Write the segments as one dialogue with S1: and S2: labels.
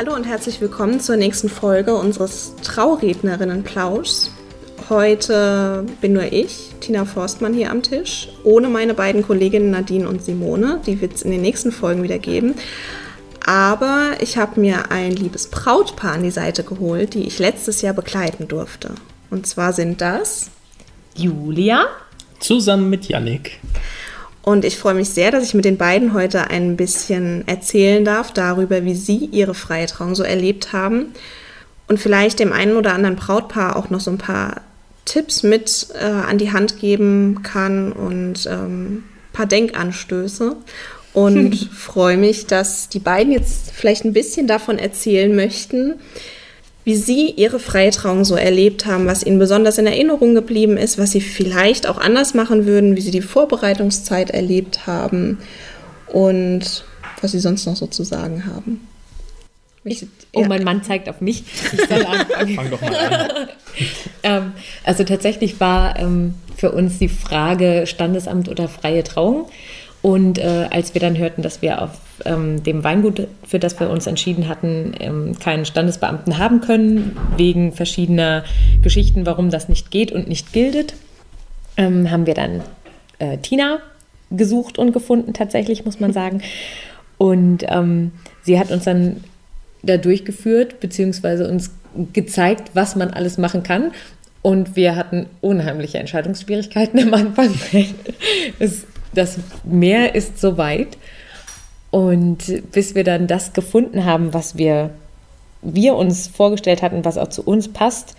S1: Hallo und herzlich willkommen zur nächsten Folge unseres Traurednerinnenplauschs. Heute bin nur ich, Tina Forstmann, hier am Tisch, ohne meine beiden Kolleginnen Nadine und Simone. Die wird es in den nächsten Folgen wieder geben. Aber ich habe mir ein liebes Brautpaar an die Seite geholt, die ich letztes Jahr begleiten durfte. Und zwar sind das
S2: Julia
S3: zusammen mit Yannick.
S1: Und ich freue mich sehr, dass ich mit den beiden heute ein bisschen erzählen darf darüber, wie sie ihre freie Trauung so erlebt haben und vielleicht dem einen oder anderen Brautpaar auch noch so ein paar Tipps mit äh, an die Hand geben kann und ähm, ein paar Denkanstöße. Und freue mich, dass die beiden jetzt vielleicht ein bisschen davon erzählen möchten, wie Sie Ihre freie Trauung so erlebt haben, was Ihnen besonders in Erinnerung geblieben ist, was Sie vielleicht auch anders machen würden, wie Sie die Vorbereitungszeit erlebt haben und was Sie sonst noch so zu sagen haben.
S2: Ich, oh, mein Mann zeigt auf mich. Ich soll anfangen. Fang doch mal an. ähm, also tatsächlich war ähm, für uns die Frage Standesamt oder freie Trauung. Und äh, als wir dann hörten, dass wir auf ähm, dem Weingut, für das wir uns entschieden hatten, ähm, keinen Standesbeamten haben können, wegen verschiedener Geschichten, warum das nicht geht und nicht gildet, ähm, haben wir dann äh, Tina gesucht und gefunden, tatsächlich, muss man sagen. Und ähm, sie hat uns dann da durchgeführt, beziehungsweise uns gezeigt, was man alles machen kann. Und wir hatten unheimliche Entscheidungsschwierigkeiten am Anfang. das Meer ist so weit. Und bis wir dann das gefunden haben, was wir, wir uns vorgestellt hatten, was auch zu uns passt,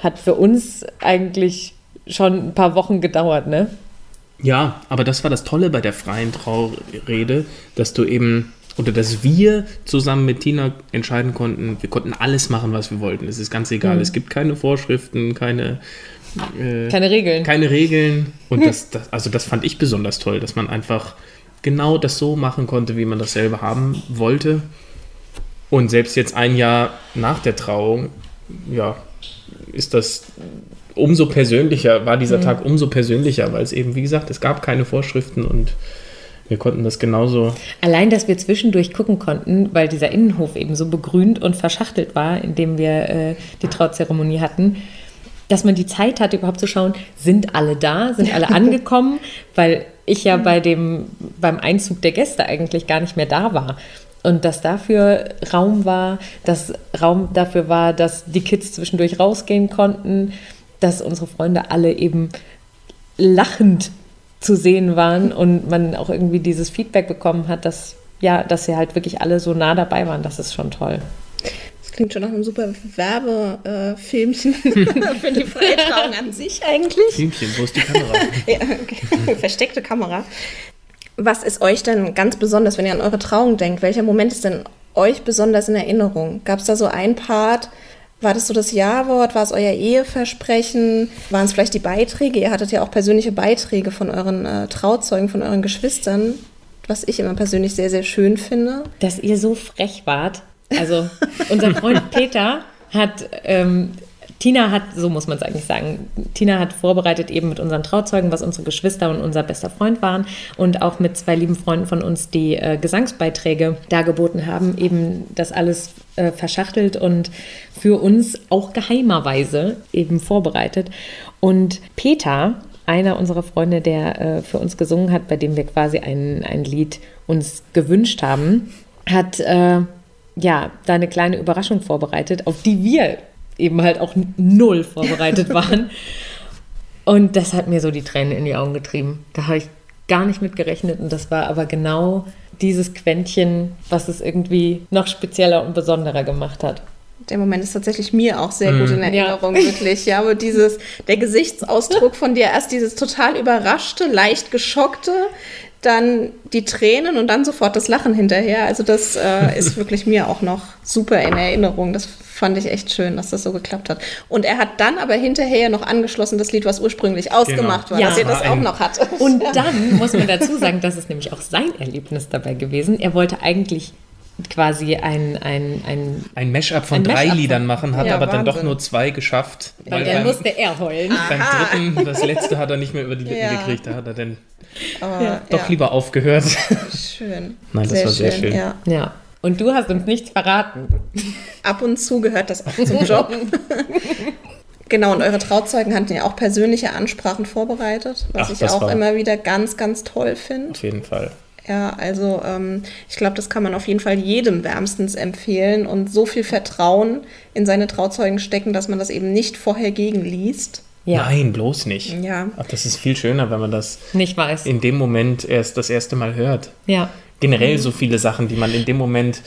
S2: hat für uns eigentlich schon ein paar Wochen gedauert, ne?
S3: Ja, aber das war das Tolle bei der freien Traurede, dass du eben, oder dass wir zusammen mit Tina entscheiden konnten, wir konnten alles machen, was wir wollten. Es ist ganz egal. Mhm. Es gibt keine Vorschriften, keine
S2: äh, keine Regeln.
S3: Keine Regeln. Und das, das, also das fand ich besonders toll, dass man einfach genau das so machen konnte, wie man das selber haben wollte. Und selbst jetzt ein Jahr nach der Trauung, ja, ist das umso persönlicher, war dieser mhm. Tag umso persönlicher, weil es eben, wie gesagt, es gab keine Vorschriften und wir konnten das genauso.
S2: Allein, dass wir zwischendurch gucken konnten, weil dieser Innenhof eben so begrünt und verschachtelt war, in dem wir äh, die Trauzeremonie hatten, dass man die Zeit hat, überhaupt zu schauen, sind alle da, sind alle angekommen, weil ich ja bei dem, beim Einzug der Gäste eigentlich gar nicht mehr da war. Und dass dafür Raum war, dass Raum dafür war, dass die Kids zwischendurch rausgehen konnten, dass unsere Freunde alle eben lachend zu sehen waren und man auch irgendwie dieses Feedback bekommen hat, dass ja, dass sie halt wirklich alle so nah dabei waren. Das ist schon toll.
S1: Klingt schon nach einem super Werbefilmchen für die Freitrauung an sich eigentlich.
S3: Filmchen, wo ist die Kamera?
S1: ja, okay. Versteckte Kamera. Was ist euch denn ganz besonders, wenn ihr an eure Trauung denkt? Welcher Moment ist denn euch besonders in Erinnerung? Gab es da so ein Part? War das so das Ja-Wort? War es euer Eheversprechen? Waren es vielleicht die Beiträge? Ihr hattet ja auch persönliche Beiträge von euren äh, Trauzeugen, von euren Geschwistern, was ich immer persönlich sehr, sehr schön finde.
S2: Dass ihr so frech wart, also unser Freund Peter hat, ähm, Tina hat, so muss man es eigentlich sagen, Tina hat vorbereitet eben mit unseren Trauzeugen, was unsere Geschwister und unser bester Freund waren und auch mit zwei lieben Freunden von uns, die äh, Gesangsbeiträge dargeboten haben, eben das alles äh, verschachtelt und für uns auch geheimerweise eben vorbereitet. Und Peter, einer unserer Freunde, der äh, für uns gesungen hat, bei dem wir quasi ein, ein Lied uns gewünscht haben, hat äh, ja, da eine kleine Überraschung vorbereitet, auf die wir eben halt auch null vorbereitet waren. Und das hat mir so die Tränen in die Augen getrieben. Da habe ich gar nicht mit gerechnet und das war aber genau dieses Quäntchen, was es irgendwie noch spezieller und besonderer gemacht hat.
S1: Der Moment ist tatsächlich mir auch sehr gut in mhm. Erinnerung, ja. wirklich. Ja, aber dieses, der Gesichtsausdruck von dir, erst dieses total überraschte, leicht geschockte, dann die Tränen und dann sofort das Lachen hinterher. Also das äh, ist wirklich mir auch noch super in Erinnerung. Das fand ich echt schön, dass das so geklappt hat. Und er hat dann aber hinterher noch angeschlossen das Lied, was ursprünglich ausgemacht genau. war, ja. dass er das auch noch hat.
S2: Und dann muss man dazu sagen, das ist nämlich auch sein Erlebnis dabei gewesen. Er wollte eigentlich quasi ein ein
S3: ein ein Mashup von ein drei Mashup Liedern machen, hat ja, aber Wahnsinn. dann doch nur zwei geschafft.
S2: Weil, weil dann musste er heulen.
S3: Beim dritten, das letzte hat er nicht mehr über die Lippen ja. gekriegt, da hat er dann aber, doch lieber aufgehört.
S1: Schön.
S3: Nein, das sehr war sehr schön. schön.
S2: Ja. ja. Und du hast uns nichts verraten.
S1: Ab und zu gehört das auch zum Job. genau, und eure Trauzeugen hatten ja auch persönliche Ansprachen vorbereitet, was Ach, ich auch immer wieder ganz, ganz toll finde.
S3: Auf jeden Fall.
S1: Ja, also ähm, ich glaube, das kann man auf jeden Fall jedem wärmstens empfehlen und so viel Vertrauen in seine Trauzeugen stecken, dass man das eben nicht vorher gegenliest.
S3: Ja. Nein, bloß nicht.
S1: Ja.
S3: Ach, das ist viel schöner, wenn man das
S2: nicht weiß.
S3: In dem Moment erst das erste Mal hört.
S2: Ja.
S3: Generell mhm. so viele Sachen, die man in dem Moment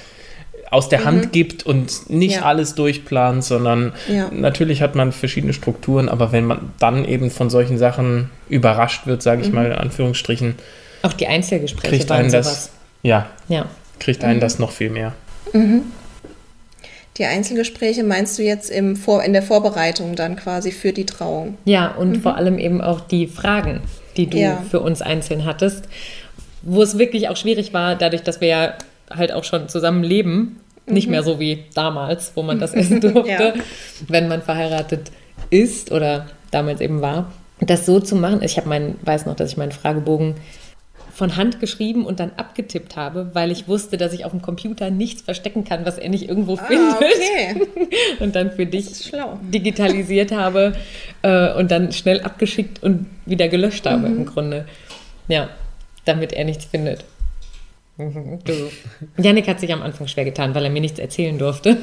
S3: aus der mhm. Hand gibt und nicht ja. alles durchplant, sondern ja. natürlich hat man verschiedene Strukturen, aber wenn man dann eben von solchen Sachen überrascht wird, sage ich mhm. mal in Anführungsstrichen,
S2: auch die Einzelgespräche
S3: kriegt einen das, ja, ja, kriegt einen mhm. das noch viel mehr.
S1: Mhm. Die Einzelgespräche meinst du jetzt im Vor in der Vorbereitung dann quasi für die Trauung?
S2: Ja, und mhm. vor allem eben auch die Fragen, die du ja. für uns einzeln hattest, wo es wirklich auch schwierig war, dadurch, dass wir ja halt auch schon zusammen leben, mhm. nicht mehr so wie damals, wo man das essen durfte, ja. wenn man verheiratet ist oder damals eben war. Das so zu machen, ich habe meinen, weiß noch, dass ich meinen Fragebogen von Hand geschrieben und dann abgetippt habe, weil ich wusste, dass ich auf dem Computer nichts verstecken kann, was er nicht irgendwo ah, findet. Okay. Und dann für dich digitalisiert habe äh, und dann schnell abgeschickt und wieder gelöscht habe mhm. im Grunde. Ja, damit er nichts findet. Du. Janik hat sich am Anfang schwer getan, weil er mir nichts erzählen durfte.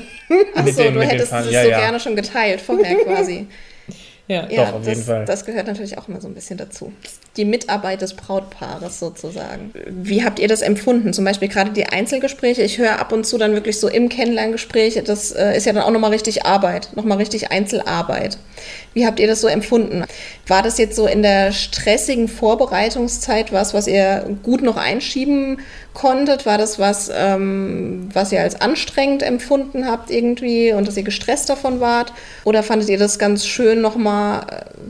S1: Achso, du hättest es ja, so ja. gerne schon geteilt vorher quasi.
S3: Ja, ja Doch, auf
S1: das,
S3: jeden Fall.
S1: das gehört natürlich auch immer so ein bisschen dazu. Die Mitarbeit des Brautpaares sozusagen. Wie habt ihr das empfunden? Zum Beispiel gerade die Einzelgespräche. Ich höre ab und zu dann wirklich so im Kennenlerngespräch, das äh, ist ja dann auch nochmal richtig Arbeit, nochmal richtig Einzelarbeit. Wie habt ihr das so empfunden? War das jetzt so in der stressigen Vorbereitungszeit was, was ihr gut noch einschieben konntet? War das was, ähm, was ihr als anstrengend empfunden habt irgendwie und dass ihr gestresst davon wart? Oder fandet ihr das ganz schön nochmal,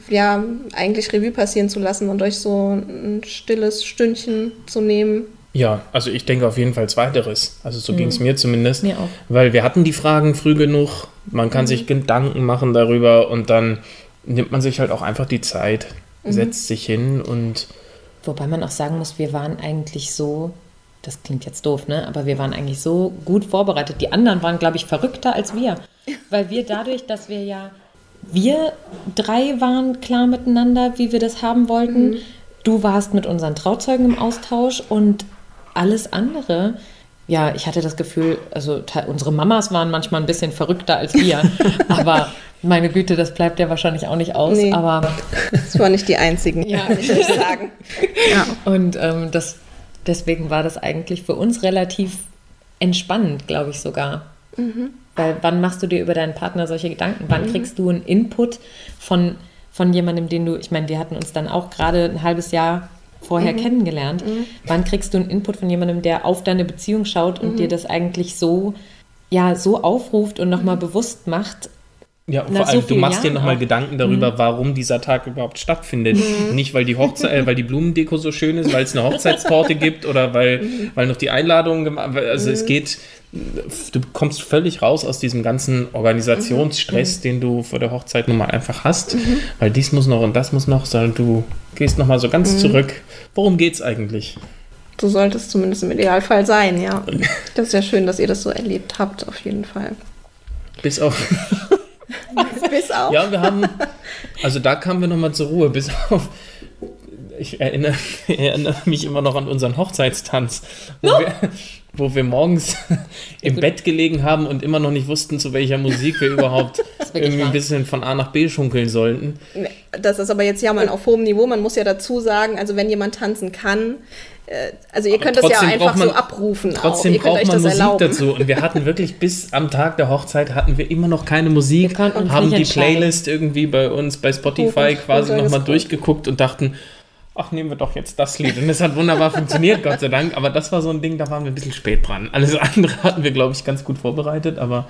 S1: äh, ja, eigentlich Revue passieren zu lassen und euch so ein stilles Stündchen zu nehmen?
S3: Ja, also ich denke auf jeden Fall zweiteres. Also so mhm. ging es mir zumindest. Mir auch. Weil wir hatten die Fragen früh genug, man kann mhm. sich Gedanken machen darüber und dann nimmt man sich halt auch einfach die Zeit, mhm. setzt sich hin und.
S2: Wobei man auch sagen muss, wir waren eigentlich so das klingt jetzt doof, ne? Aber wir waren eigentlich so gut vorbereitet. Die anderen waren, glaube ich, verrückter als wir. Weil wir dadurch, dass wir ja, wir drei waren klar miteinander, wie wir das haben wollten. Mhm. Du warst mit unseren Trauzeugen im Austausch und alles andere. Ja, ich hatte das Gefühl, also unsere Mamas waren manchmal ein bisschen verrückter als wir. aber meine Güte, das bleibt ja wahrscheinlich auch nicht aus. Nee, aber
S1: das waren nicht die einzigen, ja. ich sagen.
S2: Ja. Und ähm, das deswegen war das eigentlich für uns relativ entspannend, glaube ich sogar. Mhm. Weil wann machst du dir über deinen Partner solche Gedanken? Wann mhm. kriegst du einen Input von, von jemandem, den du, ich meine, wir hatten uns dann auch gerade ein halbes Jahr vorher mhm. kennengelernt. Mhm. Wann kriegst du einen Input von jemandem, der auf deine Beziehung schaut und dir mhm. das eigentlich so, ja, so aufruft und nochmal mhm. bewusst macht,
S3: ja, vor allem, so du machst Jahren dir nochmal Gedanken darüber, mhm. warum dieser Tag überhaupt stattfindet. Mhm. Nicht, weil die Hochzeit, äh, weil die Blumendeko so schön ist, weil es eine Hochzeitstorte gibt oder weil, mhm. weil noch die Einladungen gemacht Also es mhm. geht, du kommst völlig raus aus diesem ganzen Organisationsstress, mhm. den du vor der Hochzeit nun mal einfach hast, mhm. weil dies muss noch und das muss noch, sondern du gehst nochmal so ganz zurück. Worum geht es eigentlich?
S1: Du solltest zumindest im Idealfall sein, ja. Das ist ja schön, dass ihr das so erlebt habt, auf jeden Fall.
S3: Bis auf. bis auf. Ja, wir haben, also da kamen wir nochmal zur Ruhe, bis auf. Ich erinnere, erinnere, mich immer noch an unseren Hochzeitstanz, wo, no. wir, wo wir morgens im Bett gelegen haben und immer noch nicht wussten, zu welcher Musik wir überhaupt irgendwie ein bisschen von A nach B schunkeln sollten.
S1: Das ist aber jetzt ja mal auf hohem Niveau. Man muss ja dazu sagen, also wenn jemand tanzen kann, also ihr könnt das ja einfach man, so abrufen.
S3: Trotzdem braucht man Musik erlauben. dazu. Und wir hatten wirklich bis am Tag der Hochzeit hatten wir immer noch keine Musik, haben die Playlist irgendwie bei uns bei Spotify oh, quasi nochmal durchgeguckt und dachten, ach, nehmen wir doch jetzt das Lied. Und es hat wunderbar funktioniert, Gott sei Dank. Aber das war so ein Ding, da waren wir ein bisschen spät dran. Alles andere hatten wir, glaube ich, ganz gut vorbereitet, aber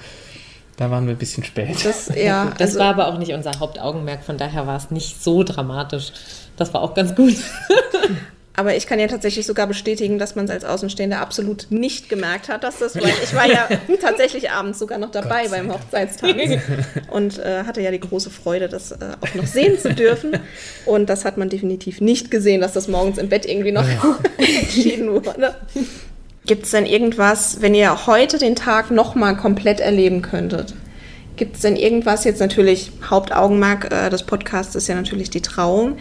S3: da waren wir ein bisschen spät.
S2: Das, ja, das also, war aber auch nicht unser Hauptaugenmerk, von daher war es nicht so dramatisch. Das war auch ganz gut.
S1: Aber ich kann ja tatsächlich sogar bestätigen, dass man es als Außenstehender absolut nicht gemerkt hat, dass das, weil ich war ja tatsächlich abends sogar noch dabei beim Hochzeitstanz und äh, hatte ja die große Freude, das äh, auch noch sehen zu dürfen. Und das hat man definitiv nicht gesehen, dass das morgens im Bett irgendwie noch entschieden wurde. Gibt es denn irgendwas, wenn ihr heute den Tag nochmal komplett erleben könntet? Gibt es denn irgendwas, jetzt natürlich Hauptaugenmerk äh, des Podcasts ist ja natürlich die Trauung.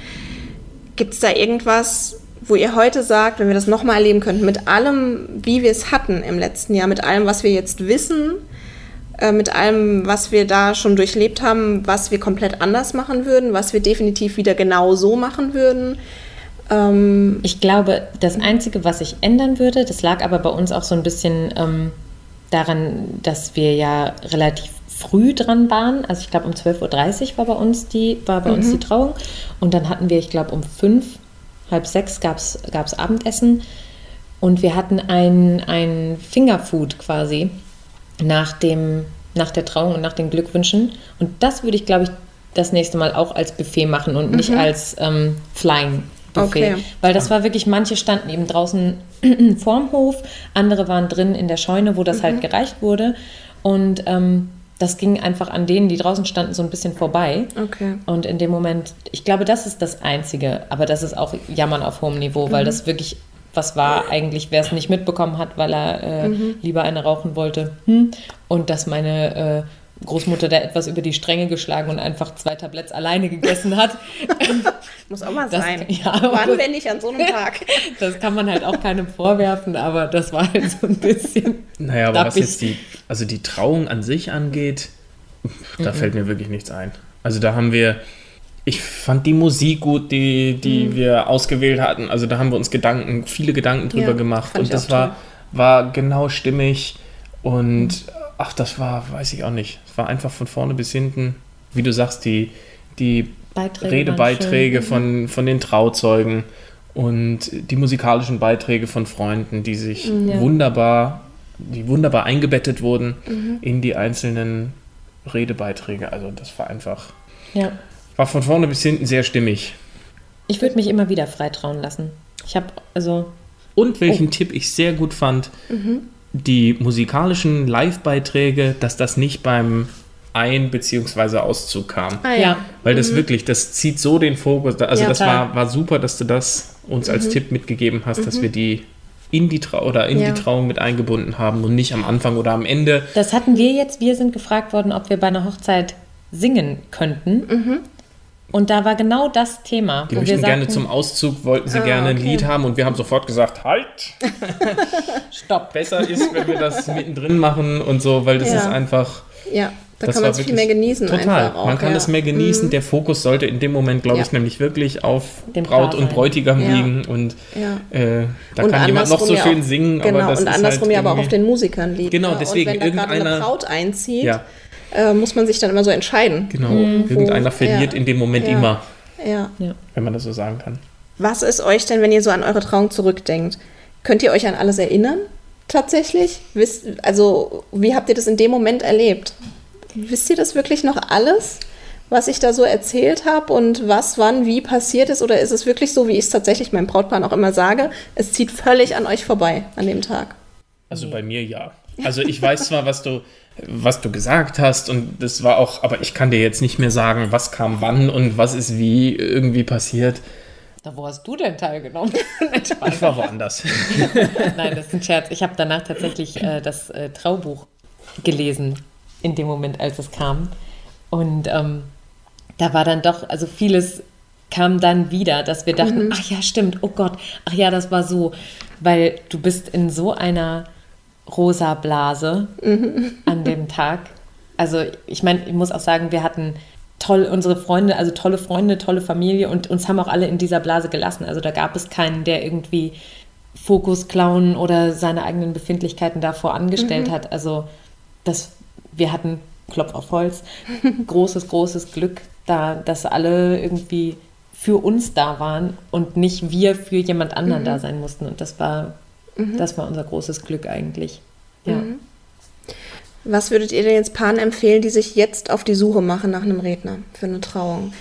S1: Gibt es da irgendwas, wo ihr heute sagt, wenn wir das nochmal erleben könnten, mit allem, wie wir es hatten im letzten Jahr, mit allem, was wir jetzt wissen, äh, mit allem, was wir da schon durchlebt haben, was wir komplett anders machen würden, was wir definitiv wieder genau so machen würden?
S2: Ähm ich glaube, das Einzige, was ich ändern würde, das lag aber bei uns auch so ein bisschen ähm, daran, dass wir ja relativ früh dran waren. Also ich glaube um 12.30 Uhr war bei uns die, war bei mhm. uns die Trauung. Und dann hatten wir, ich glaube, um fünf, halb sechs gab es Abendessen. Und wir hatten ein, ein Fingerfood quasi nach, dem, nach der Trauung und nach den Glückwünschen. Und das würde ich, glaube ich, das nächste Mal auch als Buffet machen und nicht mhm. als ähm, Flying. Buffet. Okay. Weil das war wirklich, manche standen eben draußen vorm Hof, andere waren drin in der Scheune, wo das halt mhm. halt gereicht wurde. Und ähm, das ging einfach an denen, die draußen standen, so ein bisschen vorbei. Okay. Und in dem Moment, ich glaube, das ist das Einzige, aber das ist auch Jammern auf hohem Niveau, mhm. weil das wirklich was war eigentlich, wer es nicht mitbekommen hat, weil er äh, mhm. lieber eine rauchen wollte. Hm. Und dass meine äh, Großmutter da etwas über die Stränge geschlagen und einfach zwei Tabletts alleine gegessen hat.
S1: Muss auch mal das, sein. Ja, Wann, wenn nicht an so einem Tag?
S2: das kann man halt auch keinem vorwerfen, aber das war halt so ein bisschen.
S3: Naja, aber was jetzt die, also die Trauung an sich angeht, da mhm. fällt mir wirklich nichts ein. Also da haben wir, ich fand die Musik gut, die, die mhm. wir ausgewählt hatten. Also da haben wir uns Gedanken, viele Gedanken drüber ja, gemacht. Und das war, war genau stimmig. Und mhm. Ach, das war, weiß ich auch nicht. Es war einfach von vorne bis hinten, wie du sagst, die, die Beiträge Redebeiträge von, von den Trauzeugen und die musikalischen Beiträge von Freunden, die sich ja. wunderbar, die wunderbar eingebettet wurden mhm. in die einzelnen Redebeiträge. Also das war einfach, ja. war von vorne bis hinten sehr stimmig.
S2: Ich würde mich immer wieder freitrauen lassen. Ich habe also.
S3: Und welchen oh. Tipp ich sehr gut fand, mhm. Die musikalischen Live-Beiträge, dass das nicht beim ein- bzw. Auszug kam. Ah, ja. Weil das mhm. wirklich, das zieht so den Fokus. Also ja, das war, war super, dass du das uns mhm. als Tipp mitgegeben hast, mhm. dass wir die in die Trau oder in ja. die Trauung mit eingebunden haben und nicht am Anfang oder am Ende.
S2: Das hatten wir jetzt. Wir sind gefragt worden, ob wir bei einer Hochzeit singen könnten. Und da war genau das Thema.
S3: Die möchten gerne zum Auszug, wollten sie ah, gerne ein okay. Lied haben und wir haben sofort gesagt, halt! Stopp! Besser ist, wenn wir das mittendrin machen und so, weil das ja. ist einfach.
S1: Ja. Da das kann man es viel mehr genießen.
S3: Total. Auch, man kann ja. es mehr genießen. Mhm. Der Fokus sollte in dem Moment, glaube ja. ich, nämlich wirklich auf Den Braut und Bräutigam ja. liegen. Und äh, da und kann jemand noch so schön singen.
S1: Genau, aber das und andersrum halt ja aber auch auf den Musikern liegt.
S3: Genau, deswegen
S1: und wenn da gerade eine Braut einzieht, äh, muss man sich dann immer so entscheiden.
S3: Genau, mhm. irgendeiner verliert in dem Moment immer. Ja. Wenn man das so sagen kann.
S1: Was ist euch denn, wenn ihr so an eure Trauung zurückdenkt? Könnt ihr euch an alles erinnern? Tatsächlich? also, wie habt ihr das in dem Moment erlebt? wisst ihr das wirklich noch alles, was ich da so erzählt habe und was wann wie passiert ist? Oder ist es wirklich so, wie ich es tatsächlich meinem Brautpaar auch immer sage, es zieht völlig an euch vorbei an dem Tag?
S3: Also bei mir ja. Also ich weiß zwar, was du, was du gesagt hast und das war auch, aber ich kann dir jetzt nicht mehr sagen, was kam wann und was ist wie irgendwie passiert.
S2: Da, wo hast du denn teilgenommen?
S3: ich war woanders.
S2: Nein, das ist ein Scherz. Ich habe danach tatsächlich äh, das äh, Traubuch gelesen in dem Moment, als es kam. Und ähm, da war dann doch, also vieles kam dann wieder, dass wir dachten, mhm. ach ja, stimmt, oh Gott, ach ja, das war so, weil du bist in so einer rosa Blase mhm. an dem Tag. Also ich meine, ich muss auch sagen, wir hatten toll unsere Freunde, also tolle Freunde, tolle Familie und uns haben auch alle in dieser Blase gelassen. Also da gab es keinen, der irgendwie Fokus klauen oder seine eigenen Befindlichkeiten davor angestellt mhm. hat. Also das wir hatten, Klopf auf Holz, großes, großes Glück, da, dass alle irgendwie für uns da waren und nicht wir für jemand anderen mhm. da sein mussten. Und das war, mhm. das war unser großes Glück eigentlich. Ja. Mhm.
S1: Was würdet ihr denn jetzt Paaren empfehlen, die sich jetzt auf die Suche machen nach einem Redner für eine Trauung?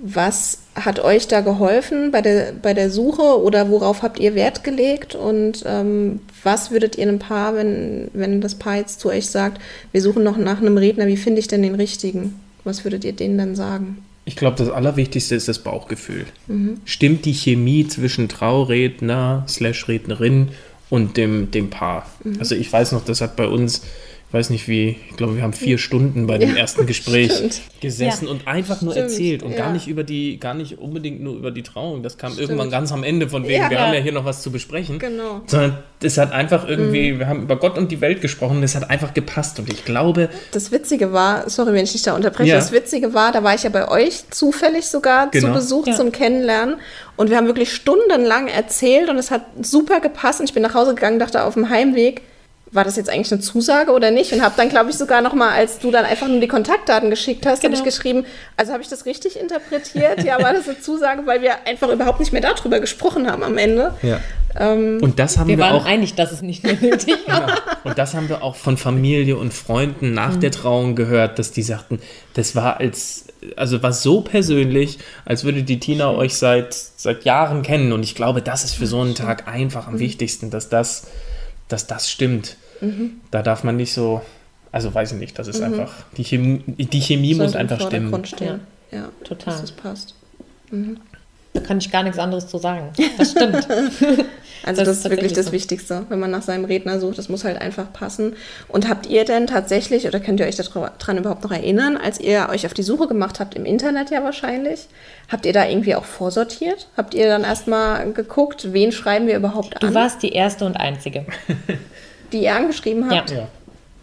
S1: Was hat euch da geholfen bei der, bei der Suche oder worauf habt ihr Wert gelegt? Und ähm, was würdet ihr einem Paar, wenn, wenn das Paar jetzt zu euch sagt, wir suchen noch nach einem Redner, wie finde ich denn den richtigen? Was würdet ihr denen dann sagen?
S3: Ich glaube, das Allerwichtigste ist das Bauchgefühl. Mhm. Stimmt die Chemie zwischen Trauredner slash Rednerin und dem, dem Paar. Mhm. Also ich weiß noch, das hat bei uns weiß nicht wie, ich glaube, wir haben vier Stunden bei dem ja, ersten Gespräch stimmt. gesessen ja. und einfach nur stimmt. erzählt und ja. gar nicht über die, gar nicht unbedingt nur über die Trauung. Das kam stimmt. irgendwann ganz am Ende von wegen, wir haben ja hier noch was zu besprechen. Genau. Sondern es hat einfach irgendwie, mhm. wir haben über Gott und die Welt gesprochen, es hat einfach gepasst und ich glaube.
S1: Das Witzige war, sorry, wenn ich dich da unterbreche, das Witzige war, da war ich ja bei euch zufällig sogar genau. zu Besuch zum Kennenlernen und wir haben wirklich stundenlang erzählt und es hat super gepasst und ich bin nach Hause gegangen, dachte auf dem Heimweg, war das jetzt eigentlich eine Zusage oder nicht? Und habe dann, glaube ich, sogar noch mal, als du dann einfach nur die Kontaktdaten geschickt hast, genau. habe ich geschrieben, also habe ich das richtig interpretiert? ja, war das eine Zusage, weil wir einfach überhaupt nicht mehr darüber gesprochen haben am Ende. Ja.
S3: Ähm, und das haben wir,
S2: wir
S3: waren auch,
S2: einig, dass es nicht mehr nötig war.
S3: Genau. Und das haben wir auch von Familie und Freunden nach mhm. der Trauung gehört, dass die sagten, das war als also war so persönlich, als würde die Tina euch seit, seit Jahren kennen. Und ich glaube, das ist für so einen Tag einfach am mhm. wichtigsten, dass das dass das stimmt. Mhm. Da darf man nicht so, also weiß ich nicht, das ist mhm. einfach, die Chemie, die Chemie muss einfach stimmen.
S1: Stehen. Ja, ja, total. Dass das passt.
S2: Mhm. Da kann ich gar nichts anderes zu sagen. Das stimmt.
S1: also das, das ist wirklich das so. Wichtigste, wenn man nach seinem Redner sucht. Das muss halt einfach passen. Und habt ihr denn tatsächlich, oder könnt ihr euch daran überhaupt noch erinnern, als ihr euch auf die Suche gemacht habt, im Internet ja wahrscheinlich, habt ihr da irgendwie auch vorsortiert? Habt ihr dann erstmal geguckt, wen schreiben wir überhaupt
S2: an? Du warst die erste und einzige.
S1: die ihr angeschrieben habt? Ja.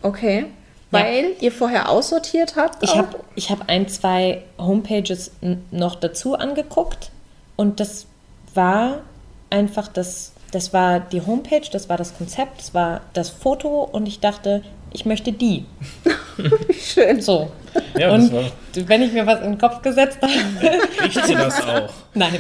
S1: Okay. Weil ja. ihr vorher aussortiert habt?
S2: Ich habe hab ein, zwei Homepages noch dazu angeguckt und das war einfach das, das war die Homepage, das war das Konzept, das war das Foto und ich dachte, ich möchte die.
S1: Schön.
S2: So. Ja, und wenn ich mir was in den Kopf gesetzt habe.
S3: Riecht sie das auch?
S2: Nein.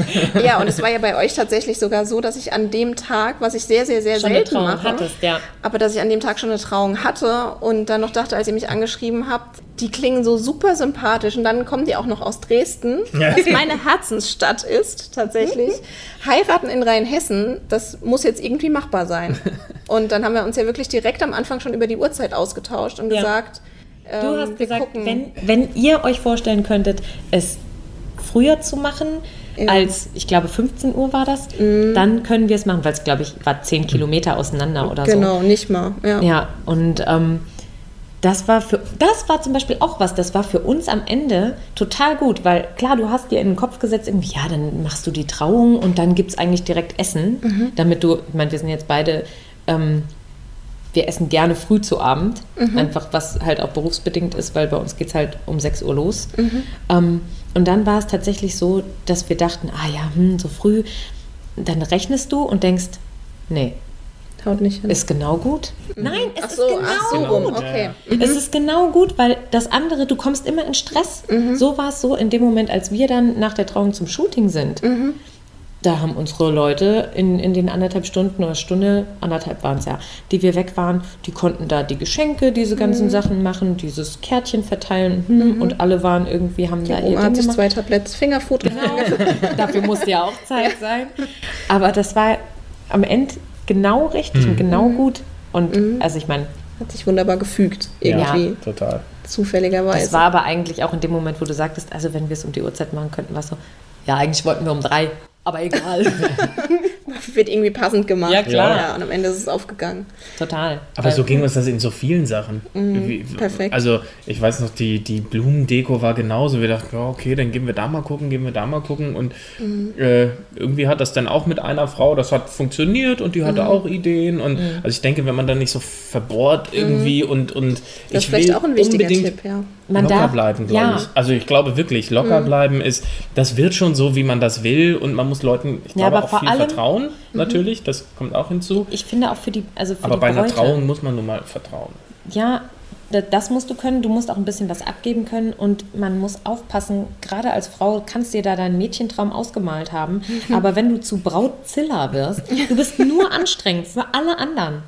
S1: Ja, und es war ja bei euch tatsächlich sogar so, dass ich an dem Tag, was ich sehr, sehr, sehr schon selten mache, hattest, ja. aber dass ich an dem Tag schon eine Trauung hatte und dann noch dachte, als ihr mich angeschrieben habt, die klingen so super sympathisch und dann kommen die auch noch aus Dresden, ja. was meine Herzensstadt ist tatsächlich. Heiraten in Rheinhessen, das muss jetzt irgendwie machbar sein. Und dann haben wir uns ja wirklich direkt am Anfang schon über die Uhrzeit ausgetauscht und ja. gesagt,
S2: Du ähm, hast gesagt, wenn, wenn ihr euch vorstellen könntet, es früher zu machen, ja. als, ich glaube, 15 Uhr war das, mhm. dann können wir es machen, weil es, glaube ich, war 10 Kilometer auseinander oder
S1: genau, so. Genau, nicht mal. Ja,
S2: ja und ähm, das war für, das war zum Beispiel auch was, das war für uns am Ende total gut, weil klar, du hast dir in den Kopf gesetzt, irgendwie, ja, dann machst du die Trauung und dann gibt es eigentlich direkt Essen, mhm. damit du, ich meine, wir sind jetzt beide ähm, wir essen gerne früh zu Abend, mhm. einfach was halt auch berufsbedingt ist, weil bei uns geht es halt um 6 Uhr los. Mhm. Ähm, und dann war es tatsächlich so, dass wir dachten, ah ja, hm, so früh, dann rechnest du und denkst, nee.
S1: Haut nicht hin.
S2: Ist genau gut.
S1: Mhm. Nein, es so, ist genau so, gut.
S2: Okay. Mhm. Es ist genau gut, weil das andere, du kommst immer in Stress. Mhm. So war es so in dem Moment, als wir dann nach der Trauung zum Shooting sind. Da haben unsere Leute in, in den anderthalb Stunden oder Stunde, anderthalb waren es ja, die wir weg waren, die konnten da die Geschenke, diese ganzen mhm. Sachen machen, dieses Kärtchen verteilen hm, mhm. und alle waren irgendwie, haben
S1: die
S2: da
S1: ihr hat sich zwei Tabletts Fingerfood
S2: genau. Dafür musste ja auch Zeit sein. Aber das war am Ende genau richtig mhm. und genau mhm. gut. Und mhm. also ich meine.
S1: Hat sich wunderbar gefügt, irgendwie.
S3: Ja, total.
S1: Zufälligerweise.
S2: Das war aber eigentlich auch in dem Moment, wo du sagtest, also wenn wir es um die Uhrzeit machen könnten, war es so, ja, eigentlich wollten wir um drei. Aber egal.
S1: Wird irgendwie passend gemacht. Ja, klar. Ja, und am Ende ist es aufgegangen.
S2: Total.
S3: Aber so ging uns das in so vielen Sachen.
S1: Mhm, Wie, perfekt.
S3: Also, ich weiß noch, die, die Blumendeko war genauso. Wir dachten, ja, okay, dann gehen wir da mal gucken, gehen wir da mal gucken. Und mhm. äh, irgendwie hat das dann auch mit einer Frau, das hat funktioniert und die hatte mhm. auch Ideen. Und mhm. also ich denke, wenn man dann nicht so verbohrt irgendwie mhm. und, und
S1: das ich ist vielleicht will auch ein wichtiger Tipp, ja
S3: man locker darf, bleiben, glaube ja. ich. Also ich glaube wirklich, locker mhm. bleiben ist, das wird schon so, wie man das will und man muss Leuten, ich ja, glaube, auch viel allem, vertrauen, mhm. natürlich, das kommt auch hinzu.
S2: Ich finde auch für die, also für
S3: Aber
S2: die
S3: bei Bräute, einer Trauung muss man nun mal vertrauen.
S2: Ja, das musst du können, du musst auch ein bisschen was abgeben können und man muss aufpassen, gerade als Frau kannst du dir da deinen Mädchentraum ausgemalt haben, aber wenn du zu Brautzilla wirst, du bist nur anstrengend für alle anderen.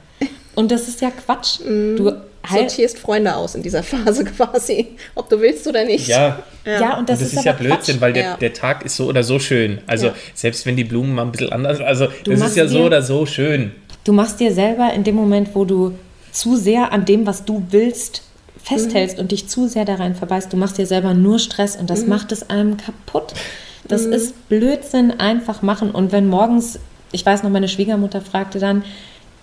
S2: Und das ist ja Quatsch.
S1: Mhm. Du sortierst Freunde aus in dieser Phase quasi, ob du willst oder nicht.
S3: Ja, ja. ja und das, und das ist, ist ja Blödsinn, Quatsch. weil der, ja. der Tag ist so oder so schön. Also ja. selbst wenn die Blumen mal ein bisschen anders, also du es ist ja dir, so oder so schön.
S2: Du machst dir selber in dem Moment, wo du zu sehr an dem, was du willst, festhältst mhm. und dich zu sehr da rein verbeißt, du machst dir selber nur Stress und das mhm. macht es einem kaputt. Das mhm. ist Blödsinn, einfach machen. Und wenn morgens, ich weiß noch, meine Schwiegermutter fragte dann,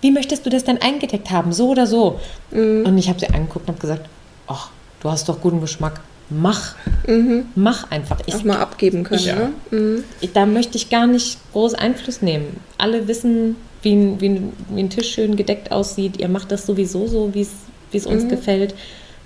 S2: wie möchtest du das denn eingedeckt haben? So oder so? Mhm. Und ich habe sie angeguckt und habe gesagt, ach, du hast doch guten Geschmack. Mach. Mhm. Mach einfach.
S1: Ich, Auch mal abgeben können. Ich, ne?
S2: mhm. da möchte ich gar nicht groß Einfluss nehmen. Alle wissen, wie ein, wie, ein, wie ein Tisch schön gedeckt aussieht. Ihr macht das sowieso so, wie es uns mhm. gefällt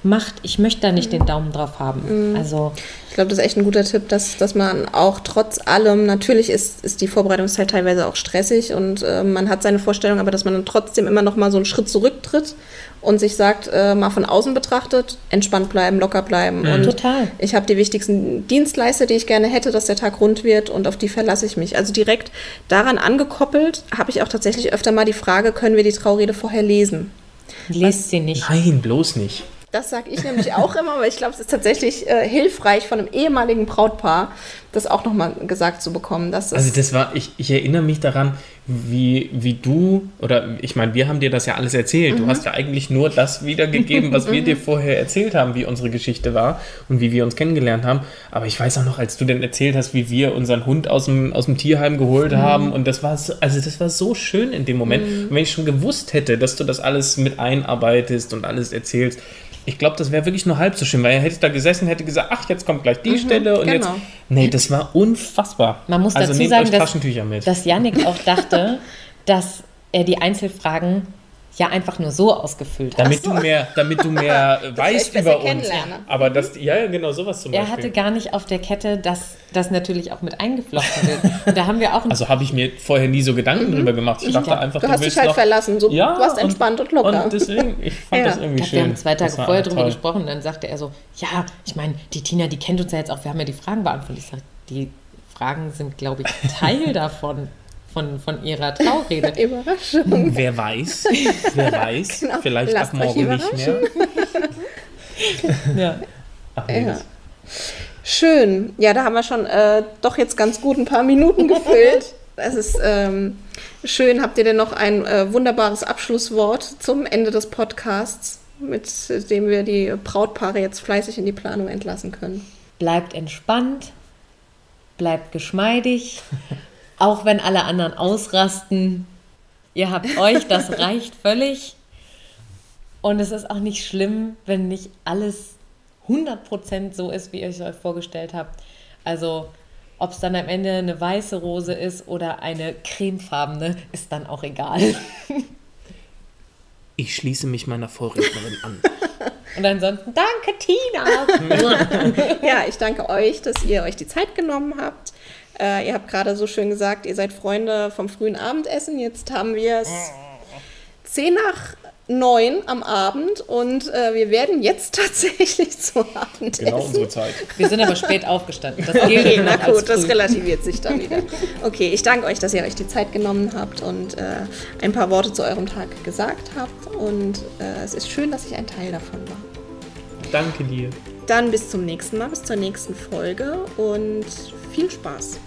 S2: macht. Ich möchte da nicht den Daumen drauf haben. Mhm. Also
S1: ich glaube, das ist echt ein guter Tipp, dass, dass man auch trotz allem, natürlich ist, ist die Vorbereitungszeit teilweise auch stressig und äh, man hat seine Vorstellung, aber dass man dann trotzdem immer noch mal so einen Schritt zurücktritt und sich sagt, äh, mal von außen betrachtet, entspannt bleiben, locker bleiben. Mhm. Und
S2: Total.
S1: Ich habe die wichtigsten Dienstleister, die ich gerne hätte, dass der Tag rund wird und auf die verlasse ich mich. Also direkt daran angekoppelt habe ich auch tatsächlich öfter mal die Frage, können wir die Traurede vorher lesen?
S2: Lest sie nicht.
S3: Nein, bloß nicht.
S1: Das sage ich nämlich auch immer, aber ich glaube, es ist tatsächlich äh, hilfreich von einem ehemaligen Brautpaar, das auch nochmal gesagt zu bekommen. Dass
S3: also das war, ich, ich erinnere mich daran, wie, wie du, oder ich meine, wir haben dir das ja alles erzählt. Mhm. Du hast ja eigentlich nur das wiedergegeben, was wir dir vorher erzählt haben, wie unsere Geschichte war und wie wir uns kennengelernt haben. Aber ich weiß auch noch, als du denn erzählt hast, wie wir unseren Hund aus dem, aus dem Tierheim geholt mhm. haben. Und das war so, also das war so schön in dem Moment. Mhm. Und wenn ich schon gewusst hätte, dass du das alles mit einarbeitest und alles erzählst, ich glaube, das wäre wirklich nur halb so schön, weil er hätte da gesessen, hätte gesagt, ach, jetzt kommt gleich die mhm, Stelle und genau. jetzt. Nee, das war unfassbar.
S2: Man muss also dazu sagen, dass, dass Yannick auch dachte, dass er die Einzelfragen ja einfach nur so ausgefüllt
S3: hast. Damit du mehr, damit du mehr weißt über uns. Aber das, ja, genau sowas
S2: zum Beispiel. Er hatte gar nicht auf der Kette, dass das natürlich auch mit eingeflochten wird. Und da haben wir auch.
S3: Also habe ich mir vorher nie so Gedanken mhm. drüber gemacht. Ich dachte ja. einfach,
S1: du, du hast dich halt noch, verlassen. So, ja, du warst entspannt und, und locker. Und
S3: deswegen, ich fand ja. das irgendwie schön.
S2: Wir haben zwei Tage vorher drüber toll. gesprochen. Und dann sagte er so, ja, ich meine, die Tina, die kennt uns ja jetzt auch. Wir haben ja die Fragen beantwortet. Ich sage, die Fragen sind, glaube ich, Teil davon von, von ihrer Traurede.
S1: Überraschung.
S3: Wer weiß, wer weiß, genau. vielleicht Lasst ab morgen nicht mehr.
S1: ja. Ach, ja. Schön. Ja, da haben wir schon äh, doch jetzt ganz gut ein paar Minuten gefüllt. Es ist ähm, schön. Habt ihr denn noch ein äh, wunderbares Abschlusswort zum Ende des Podcasts, mit dem wir die Brautpaare jetzt fleißig in die Planung entlassen können?
S2: Bleibt entspannt, bleibt geschmeidig auch wenn alle anderen ausrasten, ihr habt euch, das reicht völlig. Und es ist auch nicht schlimm, wenn nicht alles 100% so ist, wie ihr es euch vorgestellt habt. Also, ob es dann am Ende eine weiße Rose ist oder eine cremefarbene, ist dann auch egal.
S3: Ich schließe mich meiner Vorrednerin an.
S2: Und ansonsten, danke Tina.
S1: ja, ich danke euch, dass ihr euch die Zeit genommen habt. Äh, ihr habt gerade so schön gesagt, ihr seid Freunde vom frühen Abendessen. Jetzt haben wir es 10 nach 9 am Abend und äh, wir werden jetzt tatsächlich zu Abend Genau
S3: unsere Zeit.
S2: Wir sind aber spät aufgestanden.
S1: Das okay, na gut, das relativiert sich dann wieder. Okay, ich danke euch, dass ihr euch die Zeit genommen habt und äh, ein paar Worte zu eurem Tag gesagt habt. Und äh, es ist schön, dass ich ein Teil davon war.
S3: Danke dir.
S1: Dann bis zum nächsten Mal, bis zur nächsten Folge und viel Spaß.